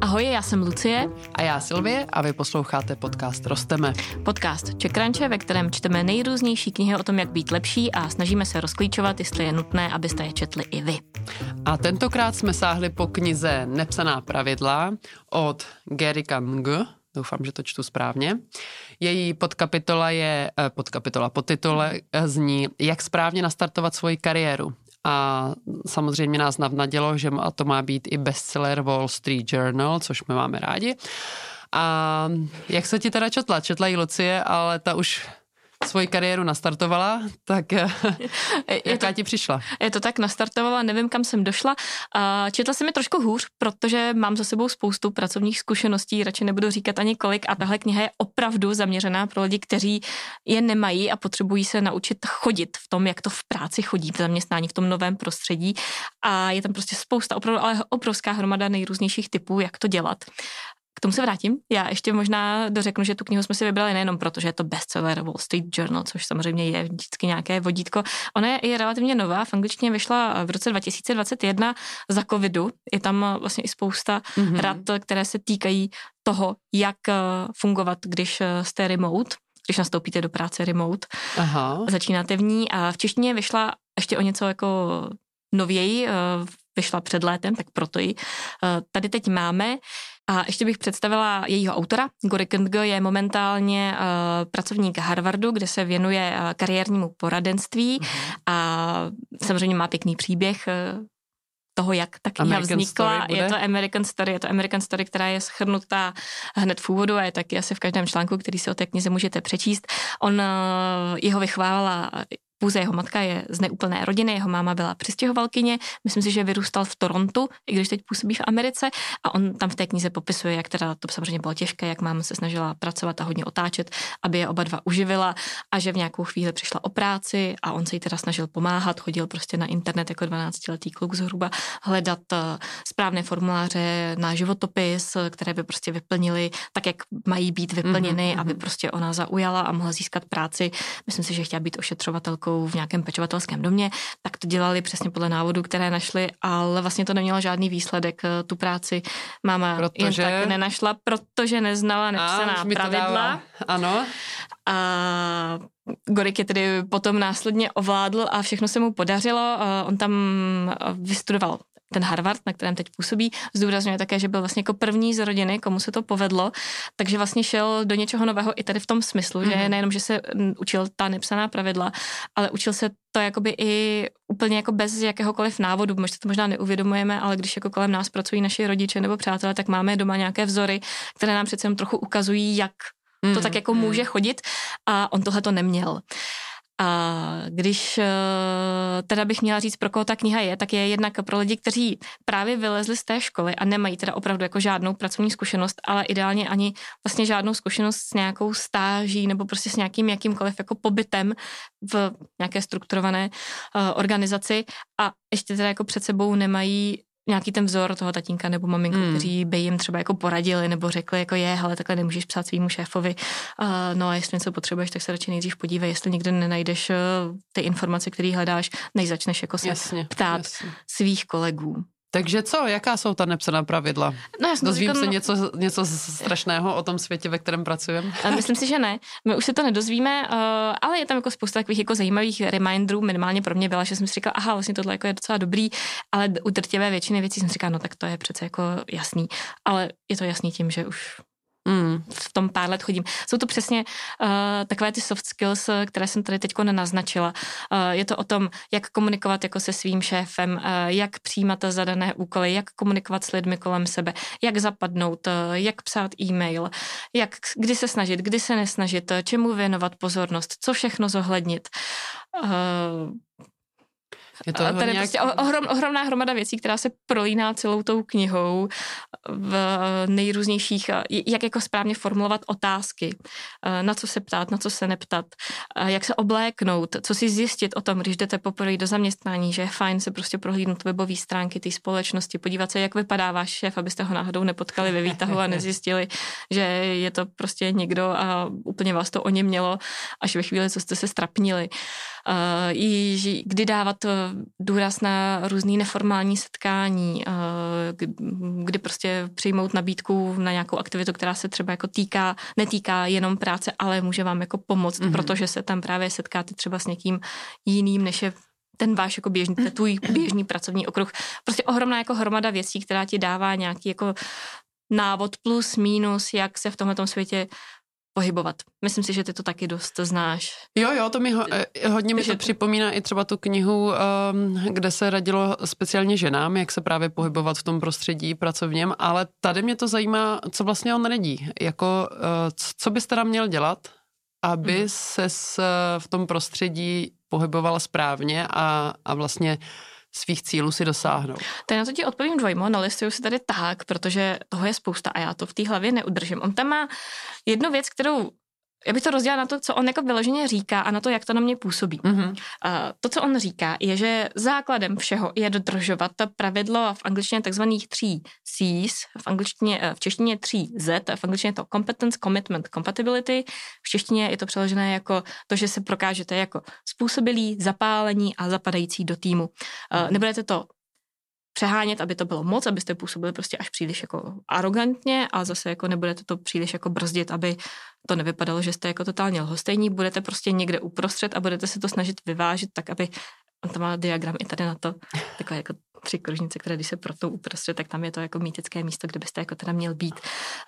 Ahoj, já jsem Lucie. A já Silvie a vy posloucháte podcast Rosteme. Podcast Čekranče, ve kterém čteme nejrůznější knihy o tom, jak být lepší a snažíme se rozklíčovat, jestli je nutné, abyste je četli i vy. A tentokrát jsme sáhli po knize Nepsaná pravidla od Gary Kang, doufám, že to čtu správně. Její podkapitola je, eh, podkapitola, podtitule eh, zní Jak správně nastartovat svoji kariéru a samozřejmě nás navnadilo, že to má být i bestseller Wall Street Journal, což my máme rádi. A jak se ti teda četla? Četla ji Lucie, ale ta už svoji kariéru nastartovala, tak je jaká to, ti přišla? Je to tak, nastartovala, nevím, kam jsem došla. Četla jsem mi trošku hůř, protože mám za sebou spoustu pracovních zkušeností, radši nebudu říkat ani kolik a tahle kniha je opravdu zaměřená pro lidi, kteří je nemají a potřebují se naučit chodit v tom, jak to v práci chodí, v zaměstnání, v tom novém prostředí. A je tam prostě spousta, opravdu ale obrovská hromada nejrůznějších typů, jak to dělat. K tomu se vrátím. Já ještě možná dořeknu, že tu knihu jsme si vybrali nejenom proto, že je to bestseller Wall Street Journal, což samozřejmě je vždycky nějaké vodítko. Ona je, je relativně nová, v angličtině vyšla v roce 2021 za covidu. Je tam vlastně i spousta mm-hmm. rad, které se týkají toho, jak eh, fungovat, když eh, jste remote když nastoupíte do práce remote. Aha. Začínáte v ní a v češtině vyšla ještě o něco jako nověji, eh, vyšla před létem, tak proto ji tady teď máme. A ještě bych představila jejího autora. Gory Kundgo je momentálně uh, pracovník Harvardu, kde se věnuje uh, kariérnímu poradenství mm-hmm. a samozřejmě má pěkný příběh uh, toho, jak ta kniha American vznikla. Je to American Story, je to American Story, která je schrnutá hned v úvodu a je taky asi v každém článku, který si o té knize můžete přečíst. On jeho vychvávala Pouze jeho matka je z neúplné rodiny, jeho máma byla přistěhovalkyně, myslím si, že vyrůstal v Torontu, i když teď působí v Americe a on tam v té knize popisuje, jak teda to samozřejmě bylo těžké, jak máma se snažila pracovat a hodně otáčet, aby je oba dva uživila a že v nějakou chvíli přišla o práci a on se jí teda snažil pomáhat, chodil prostě na internet jako 12-letý kluk zhruba hledat eh, správné formuláře na životopis, které by prostě vyplnili tak, jak mají být vyplněny, mm-hmm. aby prostě ona zaujala a mohla získat práci. Myslím si, že chtěla být ošetřovatelkou lékařkou v nějakém pečovatelském domě, tak to dělali přesně podle návodu, které našli, ale vlastně to nemělo žádný výsledek. Eh, tu práci máma protože... jen tak nenašla, protože neznala nepsaná a, pravidla. Ano. A Gorik je tedy potom následně ovládl a všechno se mu podařilo. Eh, on tam eh, vystudoval ten Harvard, na kterém teď působí, zdůrazňuje také, že byl vlastně jako první z rodiny, komu se to povedlo, takže vlastně šel do něčeho nového i tady v tom smyslu, mm-hmm. že mhm. nejenom, že se učil ta nepsaná pravidla, ale učil se to jakoby i úplně jako bez jakéhokoliv návodu, možná to možná neuvědomujeme, ale když jako kolem nás pracují naši rodiče nebo přátelé, tak máme doma nějaké vzory, které nám přece trochu ukazují, jak mm, to tak jako mm. může chodit a on tohle to neměl. A když eh, teda bych měla říct, pro koho ta kniha je, tak je jednak pro lidi, kteří právě vylezli z té školy a nemají teda opravdu jako žádnou pracovní zkušenost, ale ideálně ani vlastně žádnou zkušenost s nějakou stáží nebo prostě s nějakým jakýmkoliv jako pobytem v nějaké strukturované uh, organizaci. A ještě teda jako před sebou nemají nějaký ten vzor toho tatínka nebo maminku, hmm. kteří by jim třeba jako poradili nebo řekli, jako je, hele, takhle nemůžeš psát svýmu šéfovi, uh, no a jestli něco potřebuješ, tak se radši nejdřív podívej, jestli někde nenajdeš uh, ty informace, které hledáš, než začneš jako se jasně, ptát jasně. svých kolegů. Takže co, jaká jsou ta nepsaná pravidla? No, Dozvím říkám, se něco, něco strašného o tom světě, ve kterém pracujeme? Myslím si, že ne. My už se to nedozvíme, uh, ale je tam jako spousta takových jako zajímavých reminderů. Minimálně pro mě byla, že jsem si říkala, aha, vlastně tohle jako je docela dobrý, ale u drtivé většiny věcí jsem si říkala, no tak to je přece jako jasný. Ale je to jasný tím, že už Mm, v tom pár let chodím. Jsou to přesně uh, takové ty soft skills, které jsem tady teď naznačila. Uh, je to o tom, jak komunikovat jako se svým šéfem, uh, jak přijímat zadané úkoly, jak komunikovat s lidmi kolem sebe, jak zapadnout, uh, jak psát e-mail, jak, kdy se snažit, kdy se nesnažit, čemu věnovat pozornost, co všechno zohlednit. Uh, je to tady nějak... prostě ohrom, ohromná hromada věcí, která se prolíná celou tou knihou v nejrůznějších, jak jako správně formulovat otázky, na co se ptát, na co se neptat, jak se obléknout, co si zjistit o tom, když jdete poprvé do zaměstnání, že je fajn se prostě prohlídnout webové stránky té společnosti, podívat se, jak vypadá váš šéf, abyste ho náhodou nepotkali ve výtahu a nezjistili, že je to prostě někdo a úplně vás to o něm mělo až ve chvíli, co jste se strapnili. uh, kdy dávat uh, důraz na různý neformální setkání, uh, kdy prostě přijmout nabídku na nějakou aktivitu, která se třeba jako týká, netýká jenom práce, ale může vám jako pomoct, mm-hmm. protože se tam právě setkáte třeba s někým jiným, než je ten váš jako běžný, ten tvůj běžný pracovní okruh. Prostě ohromná jako hromada věcí, která ti dává nějaký jako návod plus, minus, jak se v tomhle světě pohybovat. Myslím si, že ty to taky dost znáš. Jo, jo, to mi ho, eh, hodně mi to připomíná i třeba tu knihu, um, kde se radilo speciálně ženám, jak se právě pohybovat v tom prostředí pracovněm, ale tady mě to zajímá, co vlastně on radí. Jako, uh, co bys teda měl dělat, aby mm. se v tom prostředí pohybovala správně a, a vlastně svých cílů si dosáhnout. Tak na to ti odpovím dvojmo, nalistuju si tady tak, protože toho je spousta a já to v té hlavě neudržím. On tam má jednu věc, kterou já bych to rozdělala na to, co on jako vyloženě říká a na to, jak to na mě působí. Mm-hmm. Uh, to, co on říká, je, že základem všeho je dodržovat to pravidlo v angličtině takzvaných tří C's, v, angličtině, eh, v češtině tří Z, v angličtině to competence, commitment, compatibility, v češtině je to přeložené jako to, že se prokážete jako způsobilý, zapálení a zapadající do týmu. Uh, nebudete to přehánět, aby to bylo moc, abyste působili prostě až příliš jako arrogantně a zase jako nebudete to příliš jako brzdit, aby to nevypadalo, že jste jako totálně lhostejní, budete prostě někde uprostřed a budete se to snažit vyvážit tak, aby on tam má diagram i tady na to, takové jako tři kružnice, které když se protou uprostřed, tak tam je to jako mýtické místo, kde byste jako teda měl být.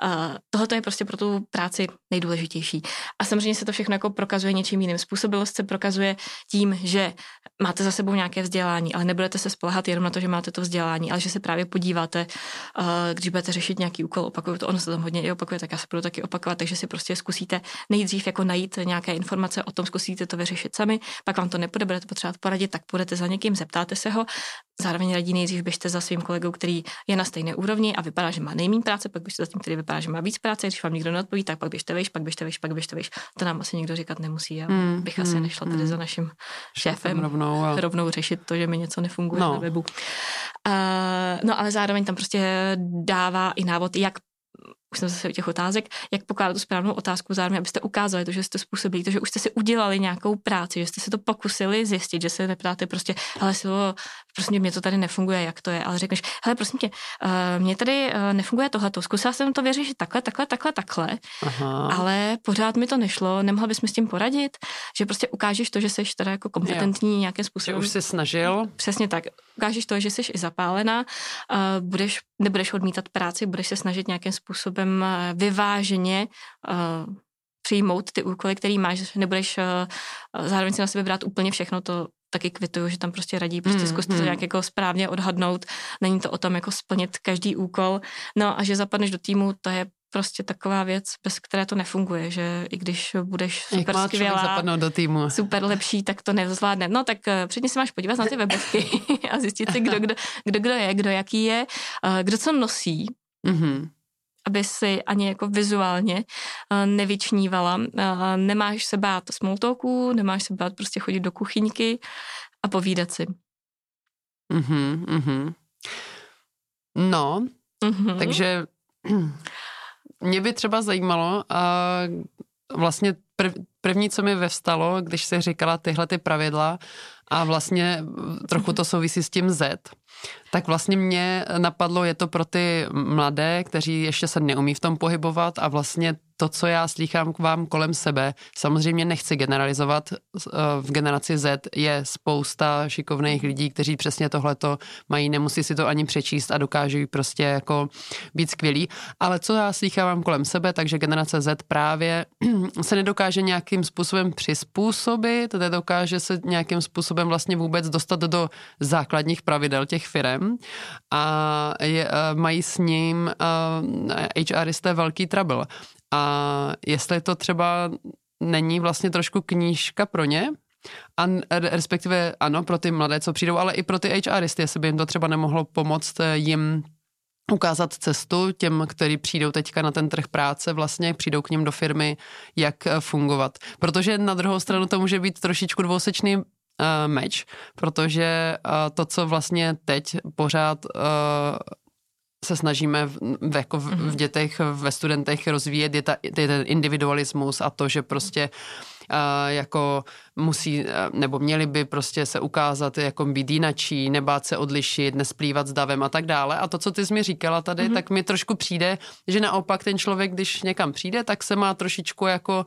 Uh, tohle je prostě pro tu práci nejdůležitější. A samozřejmě se to všechno jako prokazuje něčím jiným. Způsobilost se prokazuje tím, že máte za sebou nějaké vzdělání, ale nebudete se spolehat jenom na to, že máte to vzdělání, ale že se právě podíváte, uh, když budete řešit nějaký úkol, opakuju to, ono se tam hodně i opakuje, tak já se budu taky opakovat, takže si prostě zkusíte nejdřív jako najít nějaké informace o tom, zkusíte to vyřešit sami, pak vám to nepůjde, budete potřebovat poradit, tak půjdete za někým, zeptáte se ho, zároveň radí nejdřív běžte za svým kolegou, který je na stejné úrovni a vypadá, že má nejméně práce, pak běžte za tím, který vypadá, že má víc práce, když vám nikdo neodpoví, tak pak běžte vejš, pak běžte vejš, pak běžte vejš. To nám asi nikdo říkat nemusí. Já mm, bych mm, asi nešla tady mm. za naším šéfem rovnou, a... rovnou řešit to, že mi něco nefunguje no. na webu. Uh, no ale zároveň tam prostě dává i návod, jak už jsem zase u těch otázek, jak pokládat tu správnou otázku zároveň, abyste ukázali to, že jste způsobili, to, že už jste si udělali nějakou práci, že jste se to pokusili zjistit, že se neptáte prostě, ale Silo, prostě mě to tady nefunguje, jak to je, ale řekneš, hele, prosím tě, uh, mě tady uh, nefunguje tohleto, zkusila jsem to vyřešit takhle, takhle, takhle, takhle, Aha. ale pořád mi to nešlo, nemohla bys mi s tím poradit, že prostě ukážeš to, že jsi teda jako kompetentní jo. nějakým způsobem. Že už jsi snažil. Přesně tak. Ukážeš to, že jsi i zapálená, uh, budeš, nebudeš odmítat práci, budeš se snažit nějakým způsobem vyváženě uh, přijmout ty úkoly, který máš, nebudeš uh, zároveň si na sebe brát úplně všechno, to taky kvituju, že tam prostě radí, prostě mm, zkuste mm. to nějak jako správně odhadnout, není to o tom jako splnit každý úkol, no a že zapadneš do týmu, to je prostě taková věc, bez které to nefunguje, že i když budeš super Jak skvělá, do týmu. super lepší, tak to nezvládne. No tak předně si máš podívat na ty webovky a zjistit si, kdo kdo, kdo, kdo je, kdo jaký je, kdo co nosí, mm-hmm aby si ani jako vizuálně uh, nevyčnívala. Uh, nemáš se bát smoltoku, nemáš se bát prostě chodit do kuchyňky a povídat si. Mm-hmm, mm-hmm. No, mm-hmm. takže mě by třeba zajímalo, uh, vlastně prv, první, co mi vevstalo, když se říkala tyhle ty pravidla a vlastně trochu to souvisí s tím Z, tak vlastně mě napadlo, je to pro ty mladé, kteří ještě se neumí v tom pohybovat a vlastně to, co já slýchám k vám kolem sebe, samozřejmě nechci generalizovat, eh, v generaci Z je spousta šikovných lidí, kteří přesně tohleto mají, nemusí si to ani přečíst a dokáží prostě jako být skvělí, ale co já slýchávám kolem sebe, takže generace Z právě se nedokáže nějakým způsobem přizpůsobit, nedokáže se nějakým způsobem vlastně vůbec dostat do základních pravidel těch firm a je, eh, mají s ním uh, eh, HRisté velký trouble. A jestli to třeba není vlastně trošku knížka pro ně, a respektive ano, pro ty mladé, co přijdou, ale i pro ty HRisty, jestli by jim to třeba nemohlo pomoct eh, jim ukázat cestu těm, kteří přijdou teďka na ten trh práce, vlastně přijdou k ním do firmy, jak fungovat. Protože na druhou stranu to může být trošičku dvousečný meč, protože uh, to, co vlastně teď pořád uh, se snažíme v, v, jako v, v mhm. dětech, ve studentech rozvíjet, je, ta, je ten individualismus a to, že prostě jako musí, nebo měli by prostě se ukázat, jako být jinačí, nebát se odlišit, nesplývat s davem a tak dále. A to, co ty jsi mi říkala tady, mm-hmm. tak mi trošku přijde, že naopak ten člověk, když někam přijde, tak se má trošičku jako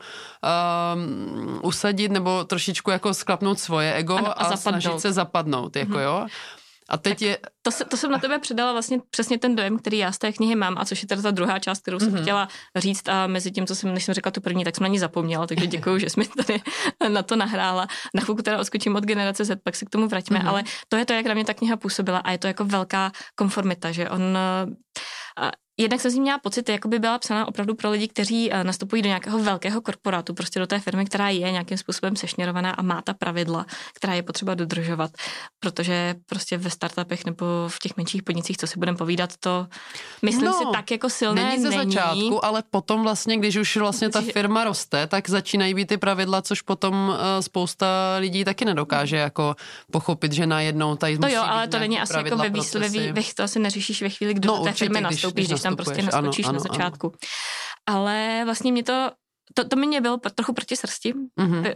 um, usadit nebo trošičku jako sklapnout svoje ego ano, a, a snažit se zapadnout, jako mm-hmm. jo. A teď tak je... To, se, to jsem na tebe předala vlastně přesně ten dojem, který já z té knihy mám, a což je teda ta druhá část, kterou jsem mm-hmm. chtěla říct a mezi tím, co jsem, než jsem řekla tu první, tak jsem na ní zapomněla, takže děkuji, že jsi mi tady na to nahrála. Na chvilku teda odskočím od generace Z, pak se k tomu vraťme, mm-hmm. ale to je to, jak na mě ta kniha působila a je to jako velká konformita, že on Jednak jsem si měla pocit, jako by byla psaná opravdu pro lidi, kteří eh, nastupují do nějakého velkého korporátu, prostě do té firmy, která je nějakým způsobem sešněrovaná a má ta pravidla, která je potřeba dodržovat, protože prostě ve startupech nebo v těch menších podnicích, co si budeme povídat, to myslím no, si tak jako silné není. ze není. začátku, ale potom vlastně, když už vlastně ta firma roste, tak začínají být ty pravidla, což potom eh, spousta lidí taky nedokáže jako pochopit, že najednou tady To jo, ale to není asi jako ve výsledě, to asi neřešíš ve chvíli, kdo no, do té firmy nastoupí, když tam prostě naskočíš ano, ano, na začátku. Ano. Ale vlastně mě to, to, to mě bylo trochu proti srsti. Mm-hmm.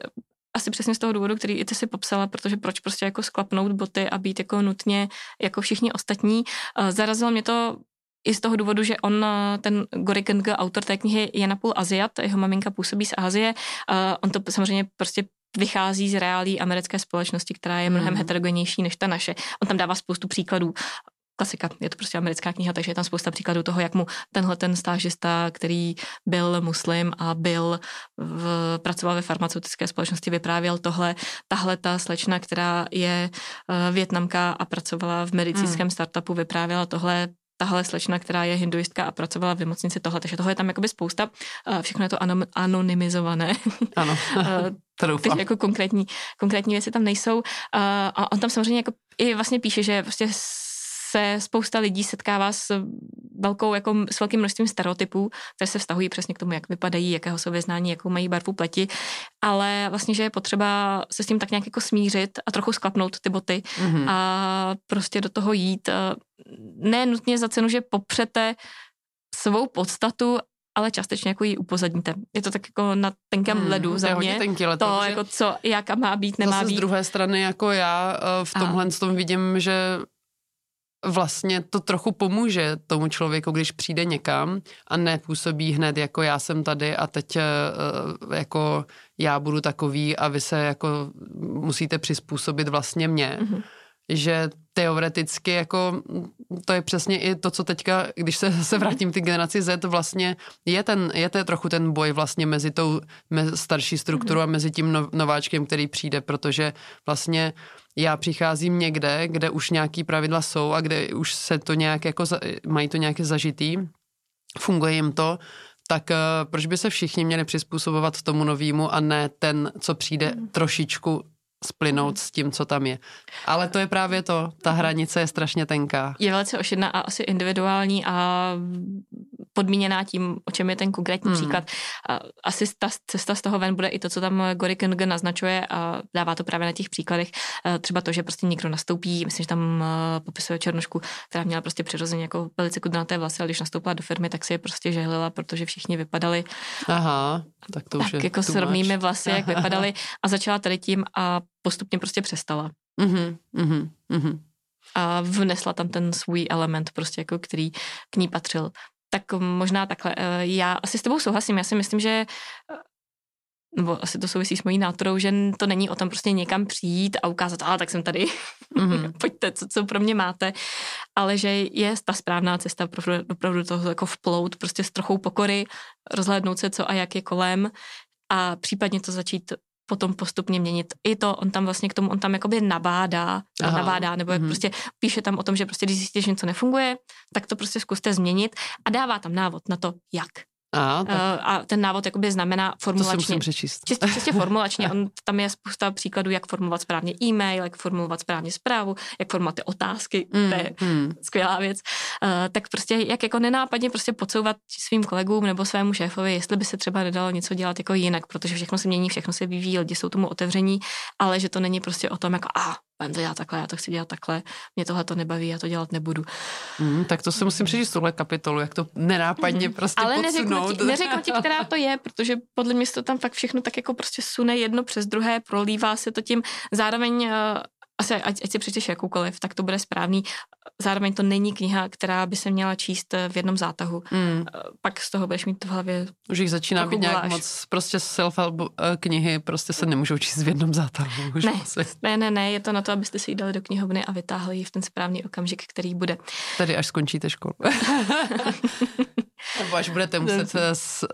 Asi přesně z toho důvodu, který i ty si popsala, protože proč prostě jako sklapnout boty a být jako nutně jako všichni ostatní. Zarazilo mě to i z toho důvodu, že on, ten Gory Keng, autor té knihy, je napůl Aziat, jeho maminka působí z Azie. On to samozřejmě prostě vychází z reálí americké společnosti, která je mnohem mm. heterogenější než ta naše. On tam dává spoustu příkladů klasika, je to prostě americká kniha, takže je tam spousta příkladů toho, jak mu tenhle ten stážista, který byl muslim a byl v, pracoval ve farmaceutické společnosti, vyprávěl tohle, tahle ta slečna, která je uh, větnamka a pracovala v medicínském hmm. startupu, vyprávěla tohle, tahle slečna, která je hinduistka a pracovala v nemocnici tohle, takže toho je tam jakoby spousta, uh, všechno je to anonymizované. Ano, to doufám. Takže jako konkrétní, konkrétní věci tam nejsou. A on tam samozřejmě jako i vlastně píše, že prostě se spousta lidí setkává s velkou, jako s velkým množstvím stereotypů, které se vztahují přesně k tomu, jak vypadají, jakého jsou vyznání, jakou mají barvu pleti, ale vlastně, že je potřeba se s tím tak nějak jako smířit a trochu sklapnout ty boty mm-hmm. a prostě do toho jít. Ne nutně za cenu, že popřete svou podstatu, ale částečně jako ji upozadníte. Je to tak jako na tenkém hmm, ledu za mě. Tenký let, to, jako co, jaká má být, nemá zase být. z druhé strany jako já eh, v tomhle a. tom vidím, že vlastně to trochu pomůže tomu člověku, když přijde někam a nepůsobí hned jako já jsem tady a teď eh, eh, jako já budu takový a vy se jako musíte přizpůsobit vlastně mě. Mm-hmm. Že teoreticky jako to je přesně i to, co teďka, když se, se vrátím ty generaci Z, vlastně je ten, je to trochu ten boj vlastně mezi tou mezi starší strukturou a mezi tím no, nováčkem, který přijde, protože vlastně já přicházím někde, kde už nějaký pravidla jsou a kde už se to nějak jako, mají to nějaké zažitý, funguje jim to, tak uh, proč by se všichni měli přizpůsobovat tomu novému a ne ten, co přijde trošičku splynout mm. s tím, co tam je. Ale to je právě to, ta hranice je strašně tenká. Je velice ošidná a asi individuální a podmíněná tím, o čem je ten konkrétní hmm. příklad. A asi ta cesta z toho ven bude i to, co tam Gory Kenge naznačuje a dává to právě na těch příkladech. Třeba to, že prostě někdo nastoupí, myslím, že tam popisuje Černošku, která měla prostě přirozeně jako velice kudnaté vlasy, ale když nastoupila do firmy, tak si je prostě žehlila, protože všichni vypadali Aha, tak to už tak je jako s rovnými vlasy, jak vypadali a začala tady tím a postupně prostě přestala. Mm-hmm, mm-hmm, A vnesla tam ten svůj element, prostě jako který k ní patřil tak možná takhle. Eh, já asi s tebou souhlasím. Já si myslím, že eh, nebo asi to souvisí s mojí nátorou, že to není o tom prostě někam přijít a ukázat, ale tak jsem tady, mm-hmm. pojďte, co, co pro mě máte, ale že je ta správná cesta opravdu, opravdu toho jako vplout prostě s trochou pokory, rozhlédnout se, co a jak je kolem a případně to začít potom postupně měnit. I to, on tam vlastně k tomu, on tam jakoby nabádá, Aha. nabádá, nebo jak mm-hmm. prostě píše tam o tom, že prostě když zjistíte, že něco nefunguje, tak to prostě zkuste změnit a dává tam návod na to, jak. A, tak. Eh, a ten návod jakoby znamená formulačně. To si musím přečíst. Čistě, čistě formulačně. On, tam je spousta příkladů, jak formulovat správně e-mail, jak formulovat správně zprávu, jak formulovat ty otázky, mm, to je mm. skvělá věc. Uh, tak prostě jak jako nenápadně prostě podsouvat svým kolegům nebo svému šéfovi, jestli by se třeba nedalo něco dělat jako jinak, protože všechno se mění, všechno se vyvíjí, lidi jsou tomu otevření, ale že to není prostě o tom, jako a budeme to dělat takhle, já to chci dělat takhle, mě tohle to nebaví, já to dělat nebudu. Mm, tak to si musím přečíst tuhle kapitolu, jak to nenápadně mm, prostě Ale neřeknu ti, neřeknu ti, která to je, protože podle mě se to tam fakt všechno tak jako prostě sune jedno přes druhé, prolívá se to tím. Zároveň eh, asi ať, ať si přečteš jakoukoliv, tak to bude správný. Zároveň to není kniha, která by se měla číst eh, v jednom zátahu. Mm. Pak z toho budeš mít v hlavě Už jich začíná být nějak moc, prostě self-help eh, knihy prostě se nemůžou číst v jednom zátahu. Už ne, ne, ne, ne, je to na to, abyste si ji dali do knihovny a vytáhli ji v ten správný okamžik, který bude. Tedy až skončíte školu. Nebo až budete muset se s,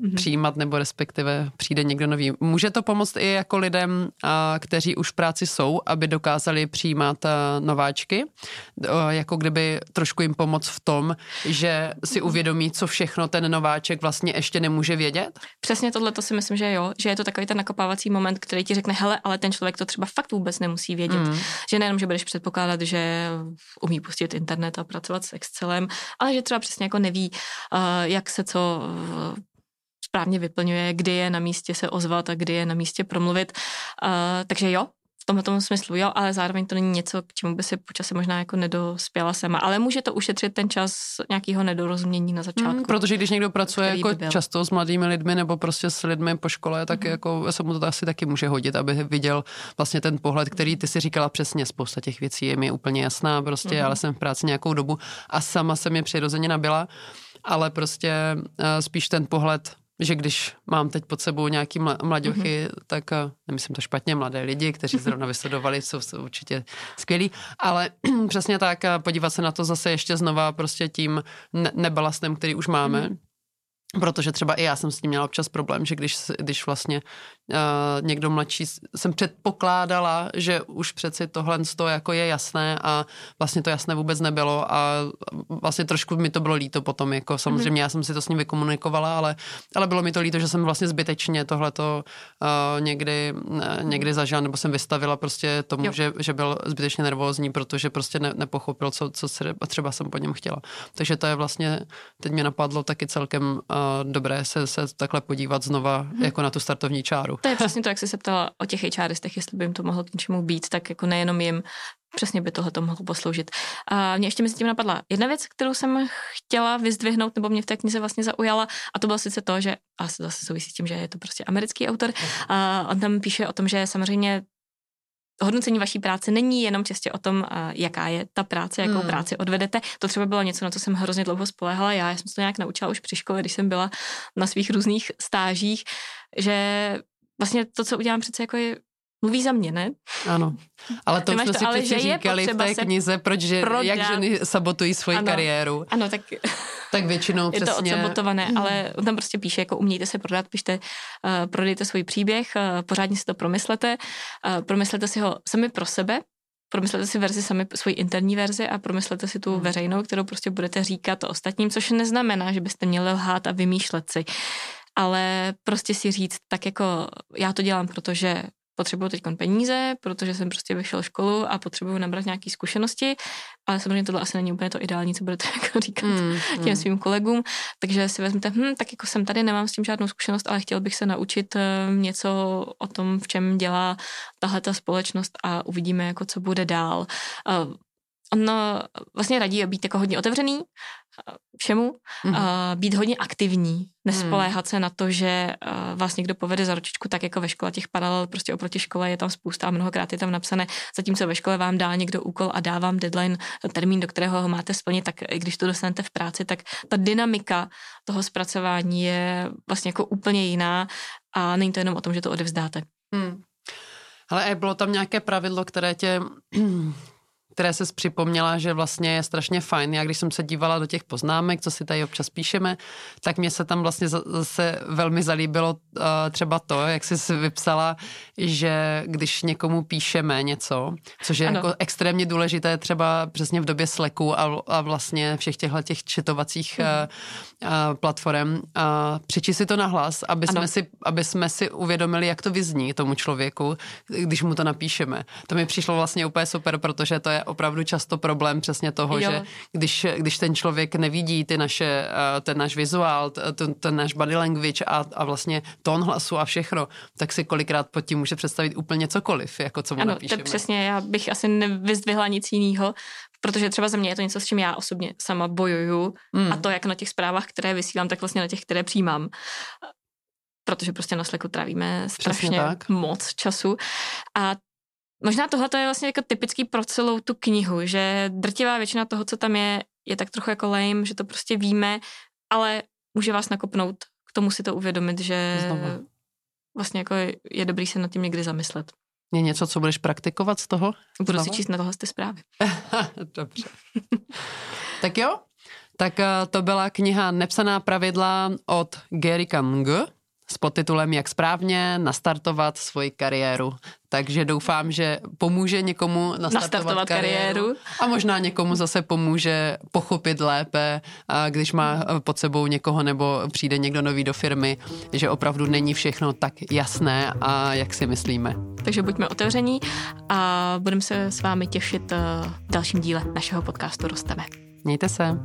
uh, přijímat, nebo respektive přijde někdo nový. Může to pomoct i jako lidem, uh, kteří už v práci jsou, aby dokázali přijímat uh, nováčky? Uh, jako kdyby trošku jim pomoct v tom, že si uvědomí, co všechno ten nováček vlastně ještě nemůže vědět? Přesně tohle to si myslím, že jo, že je to takový ten nakopávací moment, který ti řekne, hele, ale ten člověk to třeba fakt vůbec nemusí vědět. Mm. Že nejenom, že budeš předpokládat, že umí pustit internet a pracovat s Excelem, ale že třeba přesně jako neví, jak se co eh, správně vyplňuje, kdy je na místě se ozvat a kdy je na místě promluvit. Takže jo, v tomhle smyslu, jo, ale zároveň to není něco, k čemu by si počasem možná jako nedospěla sama. Ale může to ušetřit ten čas nějakého nedorozumění na začátku. Hmm, protože když někdo pracuje jako by často s mladými lidmi nebo prostě s lidmi po škole, tak hmm. jako se mu to asi taky může hodit, aby viděl vlastně ten pohled, který ty si říkala přesně, spousta těch věcí je mi úplně jasná prostě, hmm. ale jsem v práci nějakou dobu a sama se mi přirozeně nabila ale prostě uh, spíš ten pohled, že když mám teď pod sebou nějaký mladěchy, mm-hmm. tak uh, nemyslím to špatně, mladé lidi, kteří zrovna vystudovali, jsou, jsou určitě skvělí, ale přesně tak uh, podívat se na to zase ještě znova prostě tím ne- nebalastem, který už máme, mm-hmm Protože třeba i já jsem s tím měla občas problém, že když, když vlastně uh, někdo mladší, jsem předpokládala, že už přeci tohle to jako je jasné a vlastně to jasné vůbec nebylo a vlastně trošku mi to bylo líto potom, jako samozřejmě já jsem si to s ním vykomunikovala, ale, ale bylo mi to líto, že jsem vlastně zbytečně tohleto uh, někdy, uh, někdy zažila, nebo jsem vystavila prostě tomu, že, že byl zbytečně nervózní, protože prostě ne, nepochopil, co, co třeba jsem po něm chtěla. Takže to je vlastně, teď mě napadlo taky celkem uh, dobré se, se takhle podívat znova hmm. jako na tu startovní čáru. To je přesně to, jak jsi se ptala o těch HRistech, jestli by jim to mohlo k něčemu být, tak jako nejenom jim, přesně by tohle to mohlo posloužit. A mě ještě mezi tím napadla jedna věc, kterou jsem chtěla vyzdvihnout, nebo mě v té knize vlastně zaujala, a to bylo sice to, že a zase souvisí s tím, že je to prostě americký autor. A on tam píše o tom, že samozřejmě hodnocení vaší práce není jenom čistě o tom, jaká je ta práce, jakou hmm. práci odvedete. To třeba bylo něco, na co jsem hrozně dlouho spolehala. Já, já jsem se to nějak naučila už při škole, když jsem byla na svých různých stážích, že vlastně to, co udělám přece jako je mluví za mě, ne? Ano, ale to už jsme si přeci říkali v té knize, proč že, jak ženy sabotují svoji ano, kariéru. Ano, tak, tak většinou je přesně. to odsabotované, hmm. ale on tam prostě píše, jako umějte se prodat, pište, uh, prodejte svůj příběh, uh, pořádně si to promyslete, uh, promyslete si ho sami pro sebe, promyslete si verzi sami, svoji interní verzi a promyslete si tu hmm. veřejnou, kterou prostě budete říkat ostatním, což neznamená, že byste měli lhát a vymýšlet si ale prostě si říct, tak jako já to dělám, protože potřebuju teď peníze, protože jsem prostě vyšel školu a potřebuju nabrat nějaké zkušenosti, ale samozřejmě tohle asi není úplně to ideální, co budete jako říkat mm, těm mm. svým kolegům, takže si vezmete, hm, tak jako jsem tady, nemám s tím žádnou zkušenost, ale chtěl bych se naučit eh, něco o tom, v čem dělá tahle ta společnost a uvidíme, jako co bude dál. On vlastně radí být jako hodně otevřený všemu, mm-hmm. být hodně aktivní, nespoléhat mm. se na to, že uh, vás někdo povede za ručičku, tak jako ve škole těch paralel prostě oproti škole je tam spousta a mnohokrát je tam napsané, zatímco ve škole vám dá někdo úkol a dá vám deadline, termín, do kterého ho máte splnit, tak i když to dostanete v práci, tak ta dynamika toho zpracování je vlastně jako úplně jiná a není to jenom o tom, že to odevzdáte. Mm. Ale bylo tam nějaké pravidlo, které tě které se připomněla, že vlastně je strašně fajn. Já když jsem se dívala do těch poznámek, co si tady občas píšeme, tak mě se tam vlastně zase velmi zalíbilo uh, třeba to, jak jsi vypsala, že když někomu píšeme něco, což je jako extrémně důležité třeba přesně v době Slacku a, a vlastně všech těchto těch četovacích uh, uh, platform, uh, přečí si to nahlas, aby jsme, si, aby jsme si uvědomili, jak to vyzní tomu člověku, když mu to napíšeme. To mi přišlo vlastně úplně super, protože to je je opravdu často problém přesně toho, jo. že když, když ten člověk nevidí ty naše, eh, ten náš vizuál, ten, ten náš body language a, a vlastně tón hlasu a všechno, tak si kolikrát pod tím může představit úplně cokoliv, jako co mu ano, napíšeme. to přesně, já bych asi nevyzdvihla nic jiného, protože třeba za mě je to něco, s čím já osobně sama bojuju mm. a to jak na těch zprávách, které vysílám, tak vlastně na těch, které přijímám protože prostě na Slacku trávíme strašně moc času. A možná tohle je vlastně jako typický pro celou tu knihu, že drtivá většina toho, co tam je, je tak trochu jako lame, že to prostě víme, ale může vás nakopnout k tomu si to uvědomit, že Znovu. vlastně jako je, dobrý se nad tím někdy zamyslet. Je něco, co budeš praktikovat z toho? Budu Znova? si číst na tohle ty zprávy. Dobře. tak jo, tak eh, to byla kniha Nepsaná pravidla od Gary Kang s podtitulem Jak správně nastartovat svoji kariéru. Takže doufám, že pomůže někomu nastartovat, nastartovat kariéru, kariéru a možná někomu zase pomůže pochopit lépe, když má pod sebou někoho nebo přijde někdo nový do firmy, že opravdu není všechno tak jasné a jak si myslíme. Takže buďme otevření a budeme se s vámi těšit v dalším díle našeho podcastu Rosteme. Mějte se.